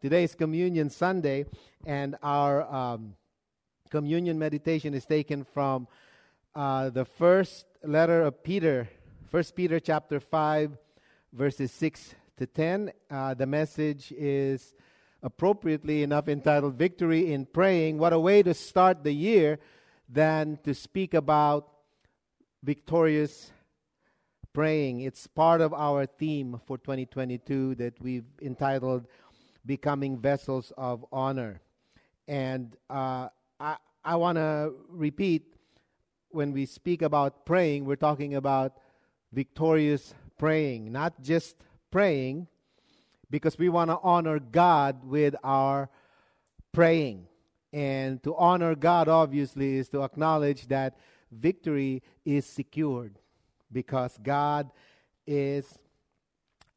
Today is Communion Sunday, and our um, communion meditation is taken from uh, the first letter of Peter, First Peter chapter five, verses six to ten. Uh, the message is appropriately enough entitled "Victory in Praying." What a way to start the year than to speak about victorious praying. It's part of our theme for 2022 that we've entitled becoming vessels of honor. And uh, I, I want to repeat when we speak about praying, we're talking about victorious praying, not just praying, because we want to honor God with our praying. And to honor God, obviously, is to acknowledge that victory is secured because God is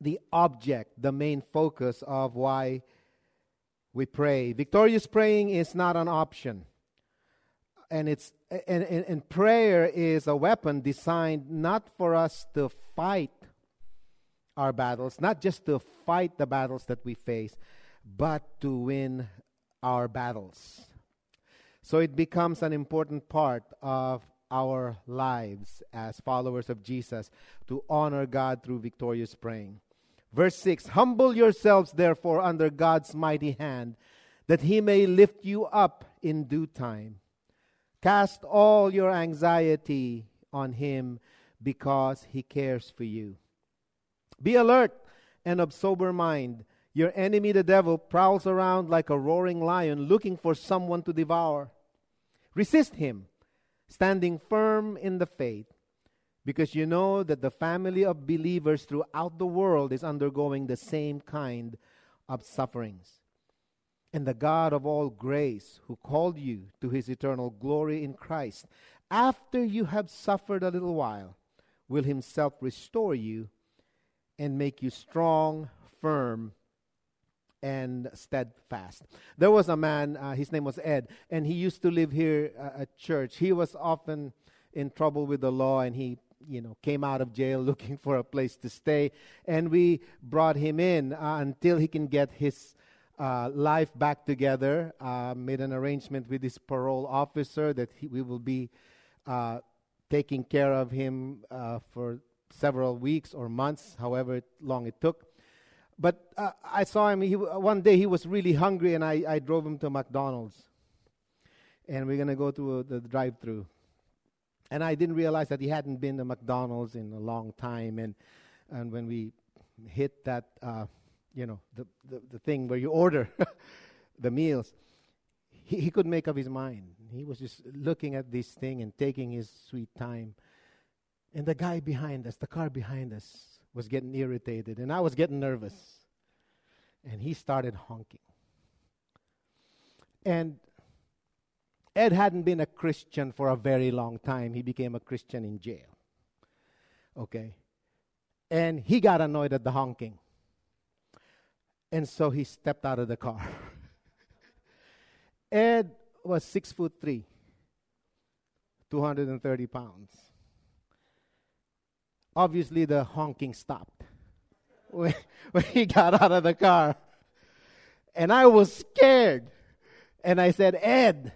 the object, the main focus of why we pray. Victorious praying is not an option. And it's and, and, and prayer is a weapon designed not for us to fight our battles, not just to fight the battles that we face, but to win our battles. So it becomes an important part of our lives as followers of Jesus to honor God through victorious praying. Verse 6 Humble yourselves, therefore, under God's mighty hand, that he may lift you up in due time. Cast all your anxiety on him because he cares for you. Be alert and of sober mind. Your enemy, the devil, prowls around like a roaring lion looking for someone to devour. Resist him, standing firm in the faith because you know that the family of believers throughout the world is undergoing the same kind of sufferings. And the God of all grace, who called you to his eternal glory in Christ, after you have suffered a little while, will himself restore you and make you strong, firm, and steadfast. There was a man, uh, his name was Ed, and he used to live here uh, at church. He was often in trouble with the law, and he you know, came out of jail looking for a place to stay, and we brought him in uh, until he can get his uh, life back together. Uh, made an arrangement with his parole officer that he, we will be uh, taking care of him uh, for several weeks or months, however long it took. But uh, I saw him. He, one day he was really hungry, and I, I drove him to McDonald's, and we're gonna go to the drive-through and I didn't realize that he hadn't been to McDonald's in a long time. And and when we hit that, uh, you know, the, the, the thing where you order the meals, he, he couldn't make up his mind. He was just looking at this thing and taking his sweet time. And the guy behind us, the car behind us, was getting irritated, and I was getting nervous. And he started honking. And Ed hadn't been a Christian for a very long time. He became a Christian in jail. Okay? And he got annoyed at the honking. And so he stepped out of the car. Ed was six foot three, 230 pounds. Obviously, the honking stopped when, when he got out of the car. And I was scared. And I said, Ed,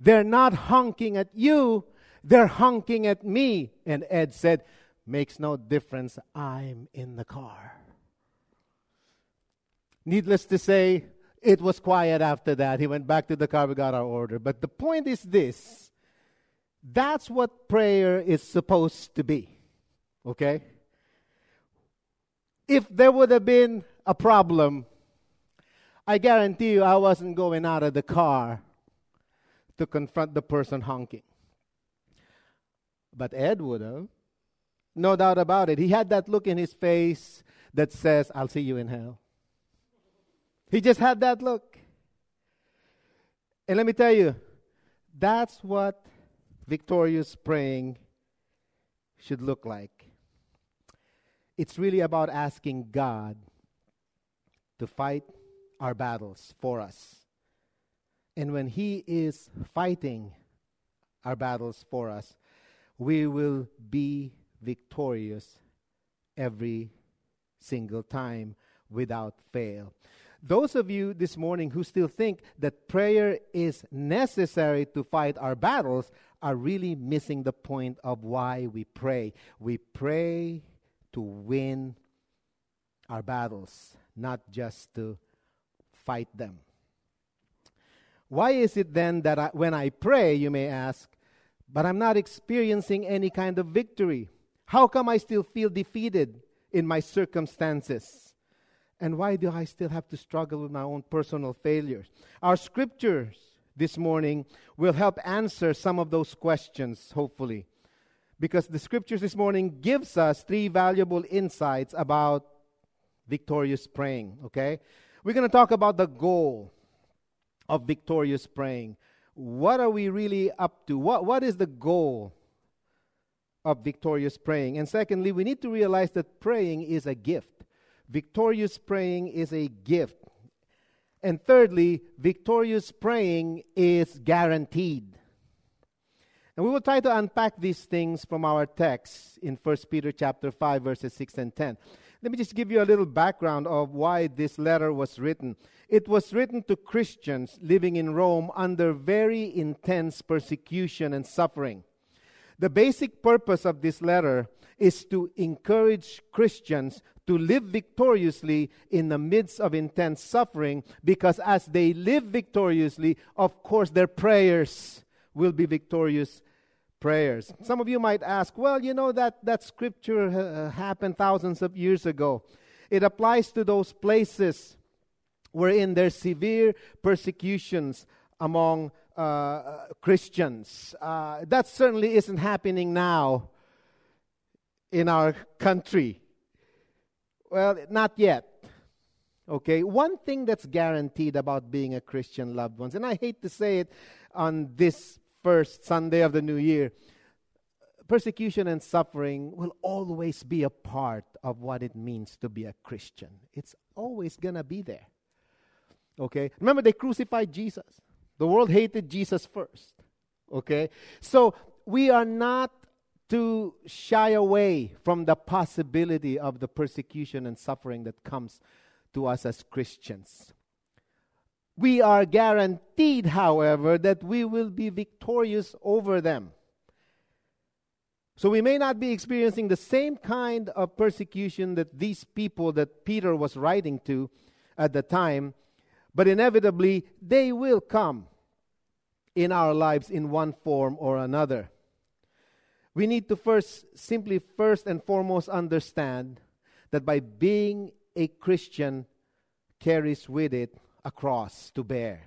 they're not honking at you, they're honking at me. And Ed said, Makes no difference, I'm in the car. Needless to say, it was quiet after that. He went back to the car, we got our order. But the point is this that's what prayer is supposed to be. Okay? If there would have been a problem, I guarantee you I wasn't going out of the car to confront the person honking. But Ed would have. No doubt about it. He had that look in his face that says, I'll see you in hell. He just had that look. And let me tell you, that's what victorious praying should look like. It's really about asking God to fight our battles for us. And when He is fighting our battles for us, we will be victorious every single time without fail. Those of you this morning who still think that prayer is necessary to fight our battles are really missing the point of why we pray. We pray to win our battles, not just to fight them. Why is it then that I, when I pray, you may ask, but I'm not experiencing any kind of victory? How come I still feel defeated in my circumstances? And why do I still have to struggle with my own personal failures? Our scriptures this morning will help answer some of those questions, hopefully. Because the scriptures this morning gives us three valuable insights about victorious praying, okay? We're going to talk about the goal of victorious praying. What are we really up to? What, what is the goal of victorious praying? And secondly, we need to realize that praying is a gift. Victorious praying is a gift. And thirdly, victorious praying is guaranteed. And we will try to unpack these things from our text in 1 Peter chapter 5 verses 6 and 10. Let me just give you a little background of why this letter was written. It was written to Christians living in Rome under very intense persecution and suffering. The basic purpose of this letter is to encourage Christians to live victoriously in the midst of intense suffering because as they live victoriously, of course, their prayers will be victorious prayers. Some of you might ask, well, you know that that scripture uh, happened thousands of years ago. It applies to those places wherein there's severe persecutions among uh, Christians. Uh, that certainly isn't happening now in our country. Well, not yet. Okay, one thing that's guaranteed about being a Christian loved ones, and I hate to say it on this first Sunday of the new year, persecution and suffering will always be a part of what it means to be a Christian. It's always going to be there. Okay? Remember, they crucified Jesus. The world hated Jesus first. Okay? So we are not to shy away from the possibility of the persecution and suffering that comes to us as Christians. We are guaranteed, however, that we will be victorious over them. So we may not be experiencing the same kind of persecution that these people that Peter was writing to at the time, but inevitably they will come in our lives in one form or another we need to first, simply first and foremost understand that by being a Christian carries with it a cross to bear.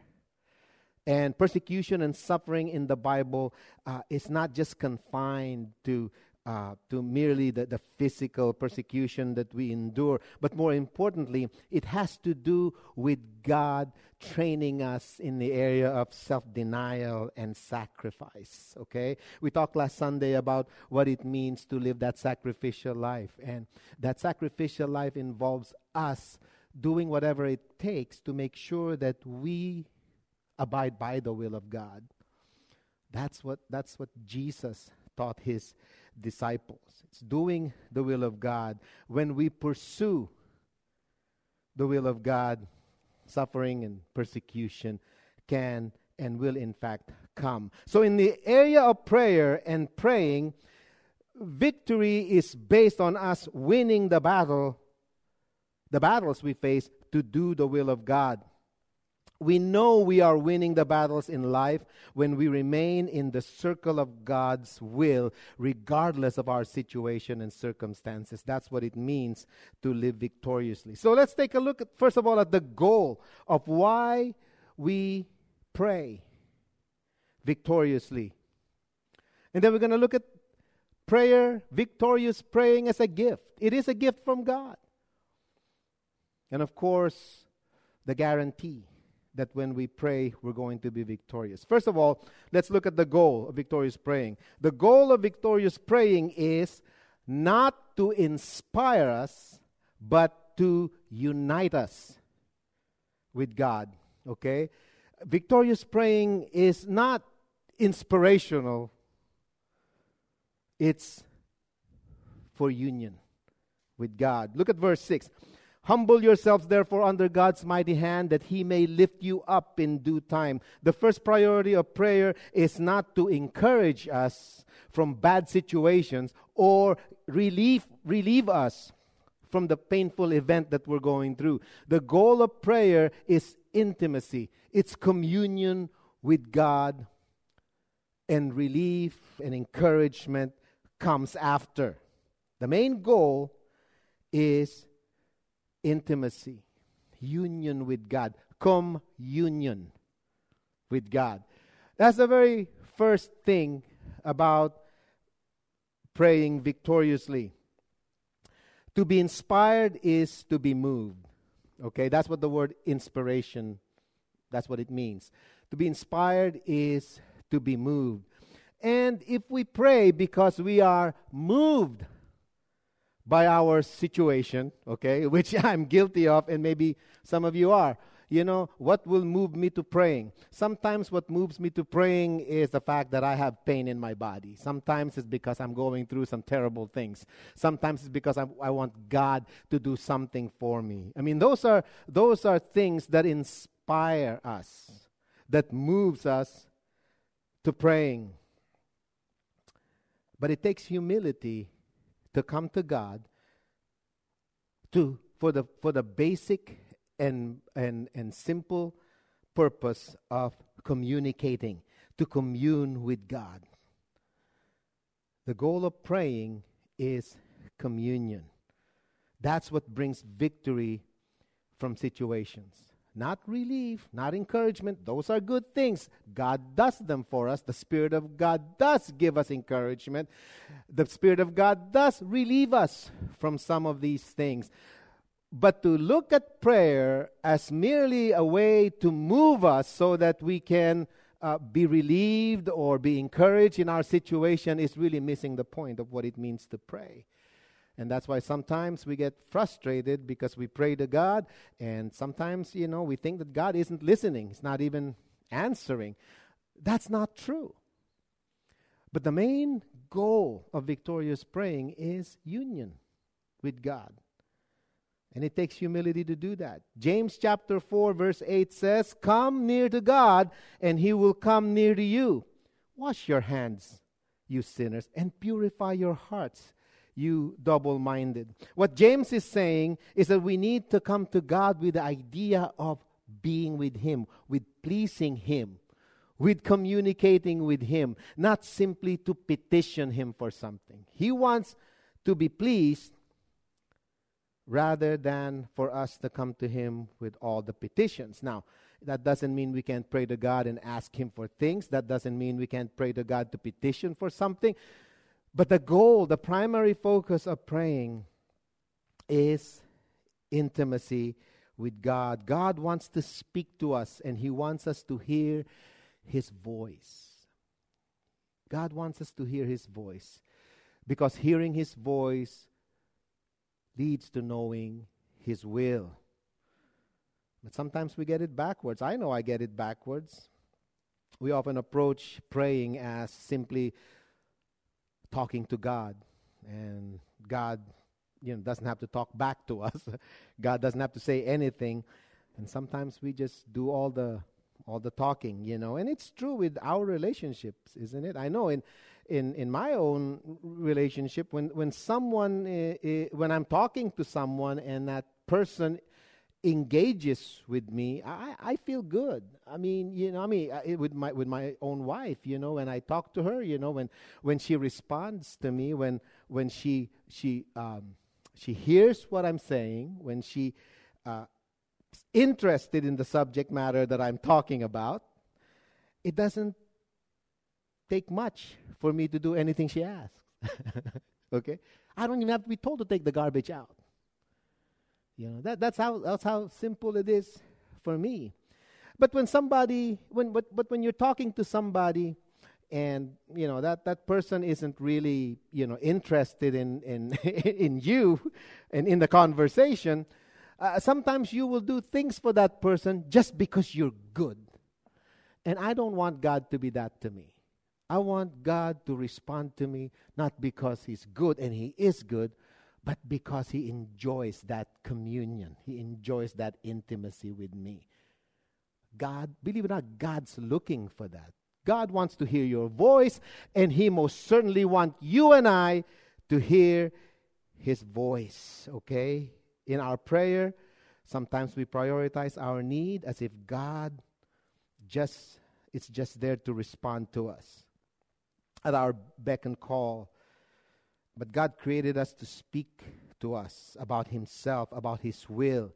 And persecution and suffering in the Bible uh, is not just confined to uh, to merely the, the physical persecution that we endure, but more importantly, it has to do with God training us in the area of self denial and sacrifice. Okay? We talked last Sunday about what it means to live that sacrificial life, and that sacrificial life involves us doing whatever it takes to make sure that we abide by the will of God. That's what, that's what Jesus taught his disciples. It's doing the will of God. When we pursue the will of God, suffering and persecution can and will, in fact, come. So, in the area of prayer and praying, victory is based on us winning the battle, the battles we face to do the will of God. We know we are winning the battles in life when we remain in the circle of God's will, regardless of our situation and circumstances. That's what it means to live victoriously. So let's take a look, at, first of all, at the goal of why we pray victoriously. And then we're going to look at prayer, victorious praying as a gift. It is a gift from God. And of course, the guarantee that when we pray, we're going to be victorious. First of all, let's look at the goal of victorious praying. The goal of victorious praying is not to inspire us, but to unite us with God. Okay? Victorious praying is not inspirational, it's for union with God. Look at verse 6. Humble yourselves, therefore, under God's mighty hand, that He may lift you up in due time. The first priority of prayer is not to encourage us from bad situations or relieve, relieve us from the painful event that we're going through. The goal of prayer is intimacy, it's communion with God, and relief and encouragement comes after. The main goal is intimacy, union with God, communion with God. That's the very first thing about praying victoriously. To be inspired is to be moved. Okay, that's what the word inspiration that's what it means. To be inspired is to be moved. And if we pray because we are moved by our situation, okay, which I'm guilty of, and maybe some of you are. You know, what will move me to praying? Sometimes what moves me to praying is the fact that I have pain in my body. Sometimes it's because I'm going through some terrible things. Sometimes it's because I, I want God to do something for me. I mean, those are, those are things that inspire us, that moves us to praying. But it takes humility to come to God to for the for the basic and and and simple purpose of communicating to commune with God. The goal of praying is communion. That's what brings victory from situations not relief, not encouragement. Those are good things. God does them for us. The Spirit of God does give us encouragement. The Spirit of God does relieve us from some of these things. But to look at prayer as merely a way to move us so that we can uh, be relieved or be encouraged in our situation is really missing the point of what it means to pray. And that's why sometimes we get frustrated because we pray to God, and sometimes, you know, we think that God isn't listening, He's not even answering. That's not true. But the main goal of victorious praying is union with God. And it takes humility to do that. James chapter 4, verse 8 says, Come near to God, and He will come near to you. Wash your hands, you sinners, and purify your hearts you double minded. What James is saying is that we need to come to God with the idea of being with Him, with pleasing Him, with communicating with Him, not simply to petition Him for something. He wants to be pleased rather than for us to come to Him with all the petitions. Now, that doesn't mean we can't pray to God and ask Him for things. That doesn't mean we can't pray to God to petition for something. But the goal, the primary focus of praying is intimacy with God. God wants to speak to us and He wants us to hear His voice. God wants us to hear His voice because hearing His voice leads to knowing His will. But sometimes we get it backwards. I know I get it backwards. We often approach praying as simply talking to God, and God, you know, doesn't have to talk back to us. God doesn't have to say anything, and sometimes we just do all the all the talking, you know. And it's true with our relationships, isn't it? I know in in in my own relationship, when when someone uh, uh, when I'm talking to someone and that person engages with me, I, I feel good. I mean, you know, I mean, I, with my with my own wife, you know, when I talk to her, you know, when when she responds to me, when when she she um, she hears what I'm saying, when she uh, interested in the subject matter that I'm talking about, it doesn't take much for me to do anything she asks. okay, I don't even have to be told to take the garbage out. You know, that, that's, how, that's how simple it is for me. But when somebody, when, but, but when you're talking to somebody and you know that that person isn't really you know interested in in in you and in the conversation uh, sometimes you will do things for that person just because you're good and i don't want god to be that to me i want god to respond to me not because he's good and he is good but because he enjoys that communion he enjoys that intimacy with me god believe it or not god's looking for that God wants to hear your voice, and He most certainly wants you and I to hear His voice, okay? In our prayer, sometimes we prioritize our need as if God just it's just there to respond to us at our beck and call. But God created us to speak to us about Himself, about His will.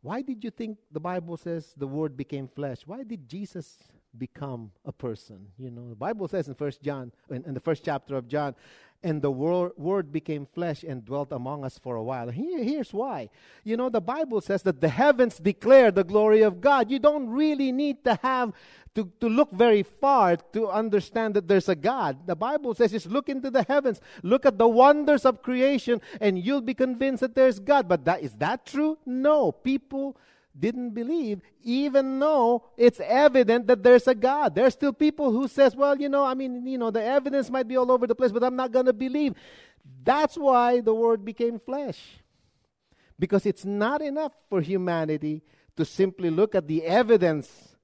Why did you think the Bible says the Word became flesh? Why did Jesus become a person. You know, the Bible says in First John, in, in, the first chapter of John, and the wor- Word became flesh and dwelt among us for a while. Here, here's why. You know, the Bible says that the heavens declare the glory of God. You don't really need to have to, to look very far to understand that there's a God. The Bible says just look into the heavens, look at the wonders of creation, and you'll be convinced that there's God. But that is that true? No. People didn't believe even though it's evident that there's a god. There's still people who says well you know i mean you know the evidence might be all over the place but i'm not going to believe. That's why the word became flesh. Because it's not enough for humanity to simply look at the evidence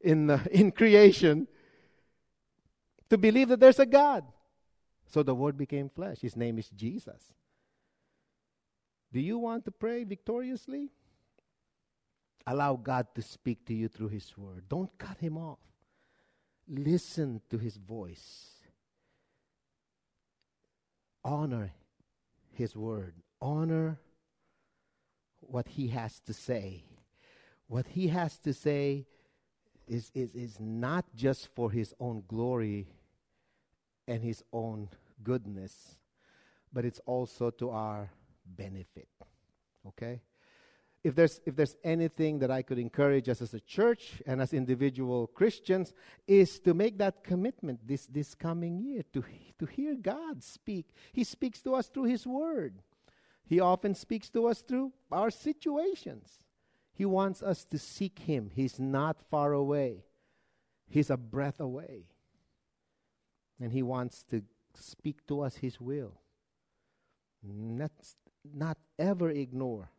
in the, in creation to believe that there's a god. So the word became flesh. His name is jesus. Do you want to pray victoriously Allow God to speak to you through His Word. Don't cut Him off. Listen to His voice. Honor His Word. Honor what He has to say. What He has to say is, is, is not just for His own glory and His own goodness, but it's also to our benefit. Okay? If there's if there's anything that I could encourage us as a church and as individual Christians is to make that commitment this this coming year to to hear God speak. He speaks to us through his word. He often speaks to us through our situations. He wants us to seek him. He's not far away. He's a breath away. And he wants to speak to us his will. Let's not ever ignore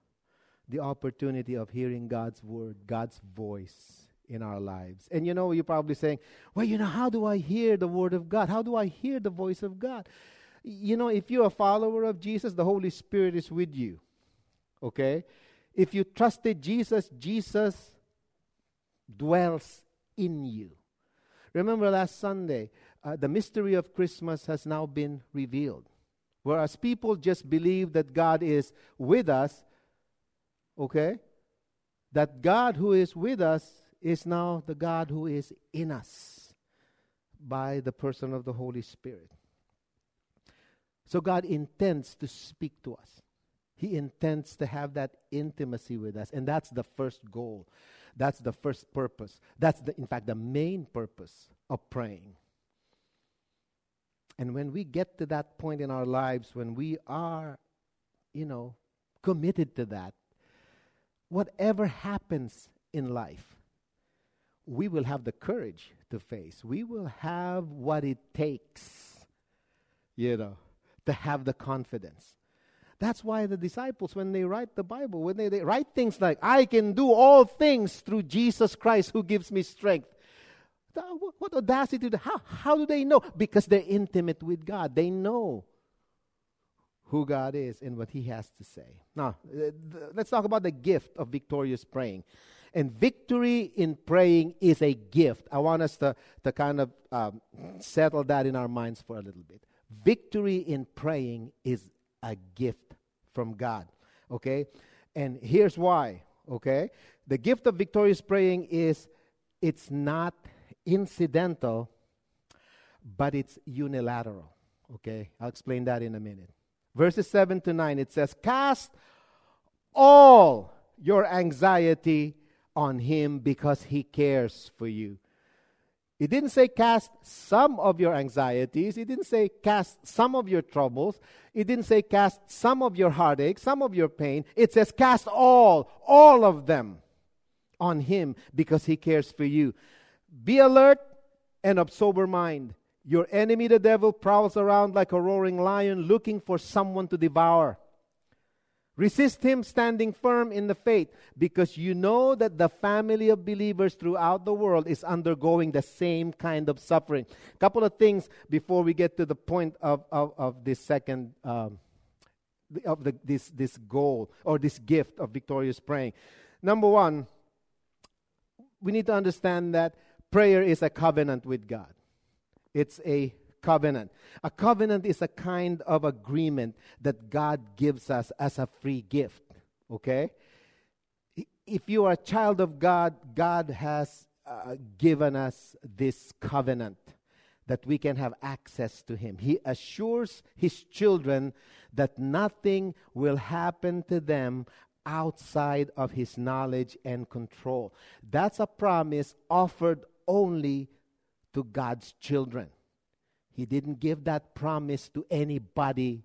the opportunity of hearing God's word, God's voice in our lives. And you know, you're probably saying, well, you know, how do I hear the word of God? How do I hear the voice of God? You know, if you're a follower of Jesus, the Holy Spirit is with you. Okay? If you trusted Jesus, Jesus dwells in you. Remember last Sunday, uh, the mystery of Christmas has now been revealed. Whereas people just believe that God is with us, okay, that God who is with us is now the God who is in us by the person of the Holy Spirit. So God intends to speak to us. He intends to have that intimacy with us. And that's the first goal. That's the first purpose. That's, the, in fact, the main purpose of praying. And when we get to that point in our lives when we are, you know, committed to that, whatever happens in life, we will have the courage to face. We will have what it takes, you know, to have the confidence. That's why the disciples, when they write the Bible, when they, they write things like, I can do all things through Jesus Christ who gives me strength. What audacity! How, how do they know? Because they're intimate with God. They know who God is and what He has to say. Now, uh, let's talk about the gift of victorious praying. And victory in praying is a gift. I want us to, to kind of um, settle that in our minds for a little bit. Victory in praying is a gift from God. Okay? And here's why. Okay? The gift of victorious praying is it's not incidental, but it's unilateral. Okay? I'll explain that in a minute verses 7 to 9, it says, Cast all your anxiety on him because he cares for you. It didn't say cast some of your anxieties. It didn't say cast some of your troubles. It didn't say cast some of your heartache, some of your pain. It says cast all, all of them on Him because He cares for you. Be alert and of sober mind. Your enemy, the devil, prowls around like a roaring lion looking for someone to devour. Resist him standing firm in the faith because you know that the family of believers throughout the world is undergoing the same kind of suffering. A couple of things before we get to the point of, of, of this second, um, of the, this, this goal or this gift of victorious praying. Number one, we need to understand that prayer is a covenant with God. It's a covenant. A covenant is a kind of agreement that God gives us as a free gift. Okay? If you are a child of God, God has uh, given us this covenant that we can have access to Him. He assures His children that nothing will happen to them outside of His knowledge and control. That's a promise offered only to God's children. He didn't give that promise to anybody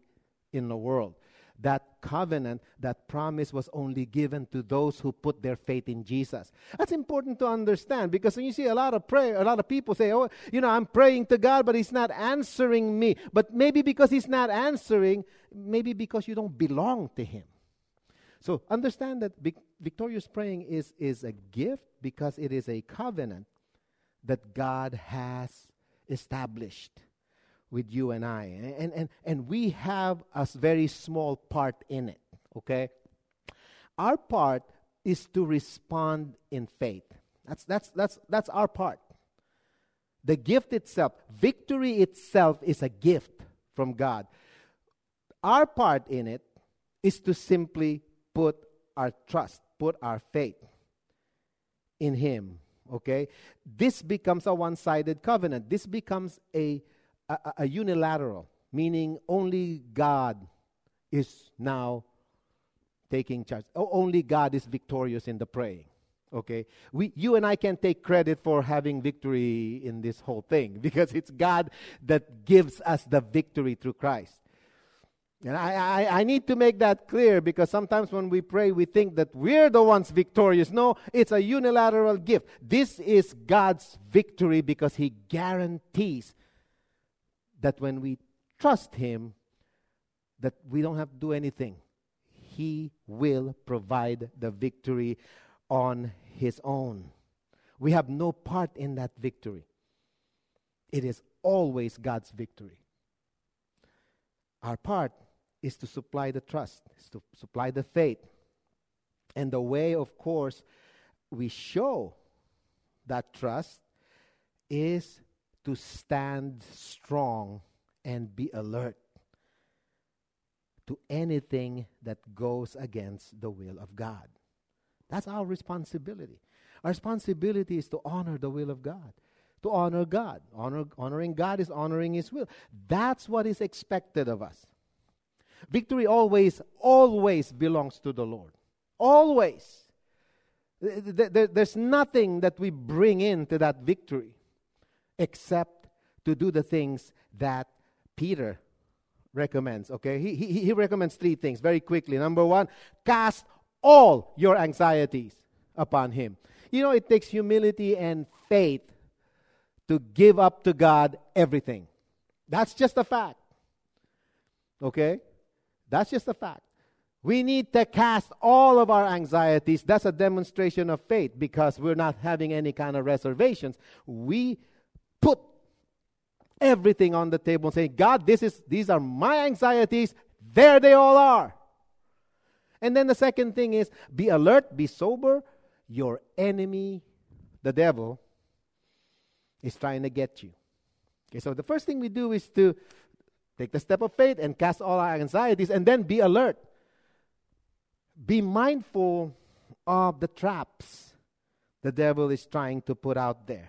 in the world. That covenant, that promise was only given to those who put their faith in Jesus. That's important to understand because when you see a lot of prayer, a lot of people say, Oh, you know, I'm praying to God, but He's not answering me. But maybe because He's not answering, maybe because you don't belong to Him. So understand that victorious praying is, is a gift because it is a covenant that God has established with you and I. And, and, and we have a very small part in it, okay? Our part is to respond in faith. That's, that's, that's, that's our part. The gift itself, victory itself is a gift from God. Our part in it is to simply put our trust, put our faith in Him. Okay? This becomes a one sided covenant. This becomes a a, a unilateral, meaning only God is now taking charge. only God is victorious in the praying. Okay? We, you and I can take credit for having victory in this whole thing because it's God that gives us the victory through Christ. And I, I, I, need to make that clear because sometimes when we pray, we think that we're the ones victorious. No, it's a unilateral gift. This is God's victory because He guarantees that when we trust Him, that we don't have to do anything. He will provide the victory on His own. We have no part in that victory. It is always God's victory. Our part is to supply the trust, is to supply the faith. And the way, of course, we show that trust is to stand strong and be alert to anything that goes against the will of God. That's our responsibility. Our responsibility is to honor the will of God, to honor God. Honor, honoring God is honoring His will. That's what is expected of us. Victory always, always belongs to the Lord. Always. There's nothing that we bring into that victory except to do the things that Peter recommends. Okay, he, he, he recommends three things very quickly. Number one, cast all your anxieties upon him. You know, it takes humility and faith to give up to God everything. That's just a fact. Okay? That's just a fact. We need to cast all of our anxieties. That's a demonstration of faith because we're not having any kind of reservations. We put everything on the table and say, God, this is, these are my anxieties. There they all are. And then the second thing is be alert, be sober. Your enemy, the devil, is trying to get you. Okay, so the first thing we do is to take the step of faith and cast all our anxieties and then be alert. Be mindful of the traps the devil is trying to put out there.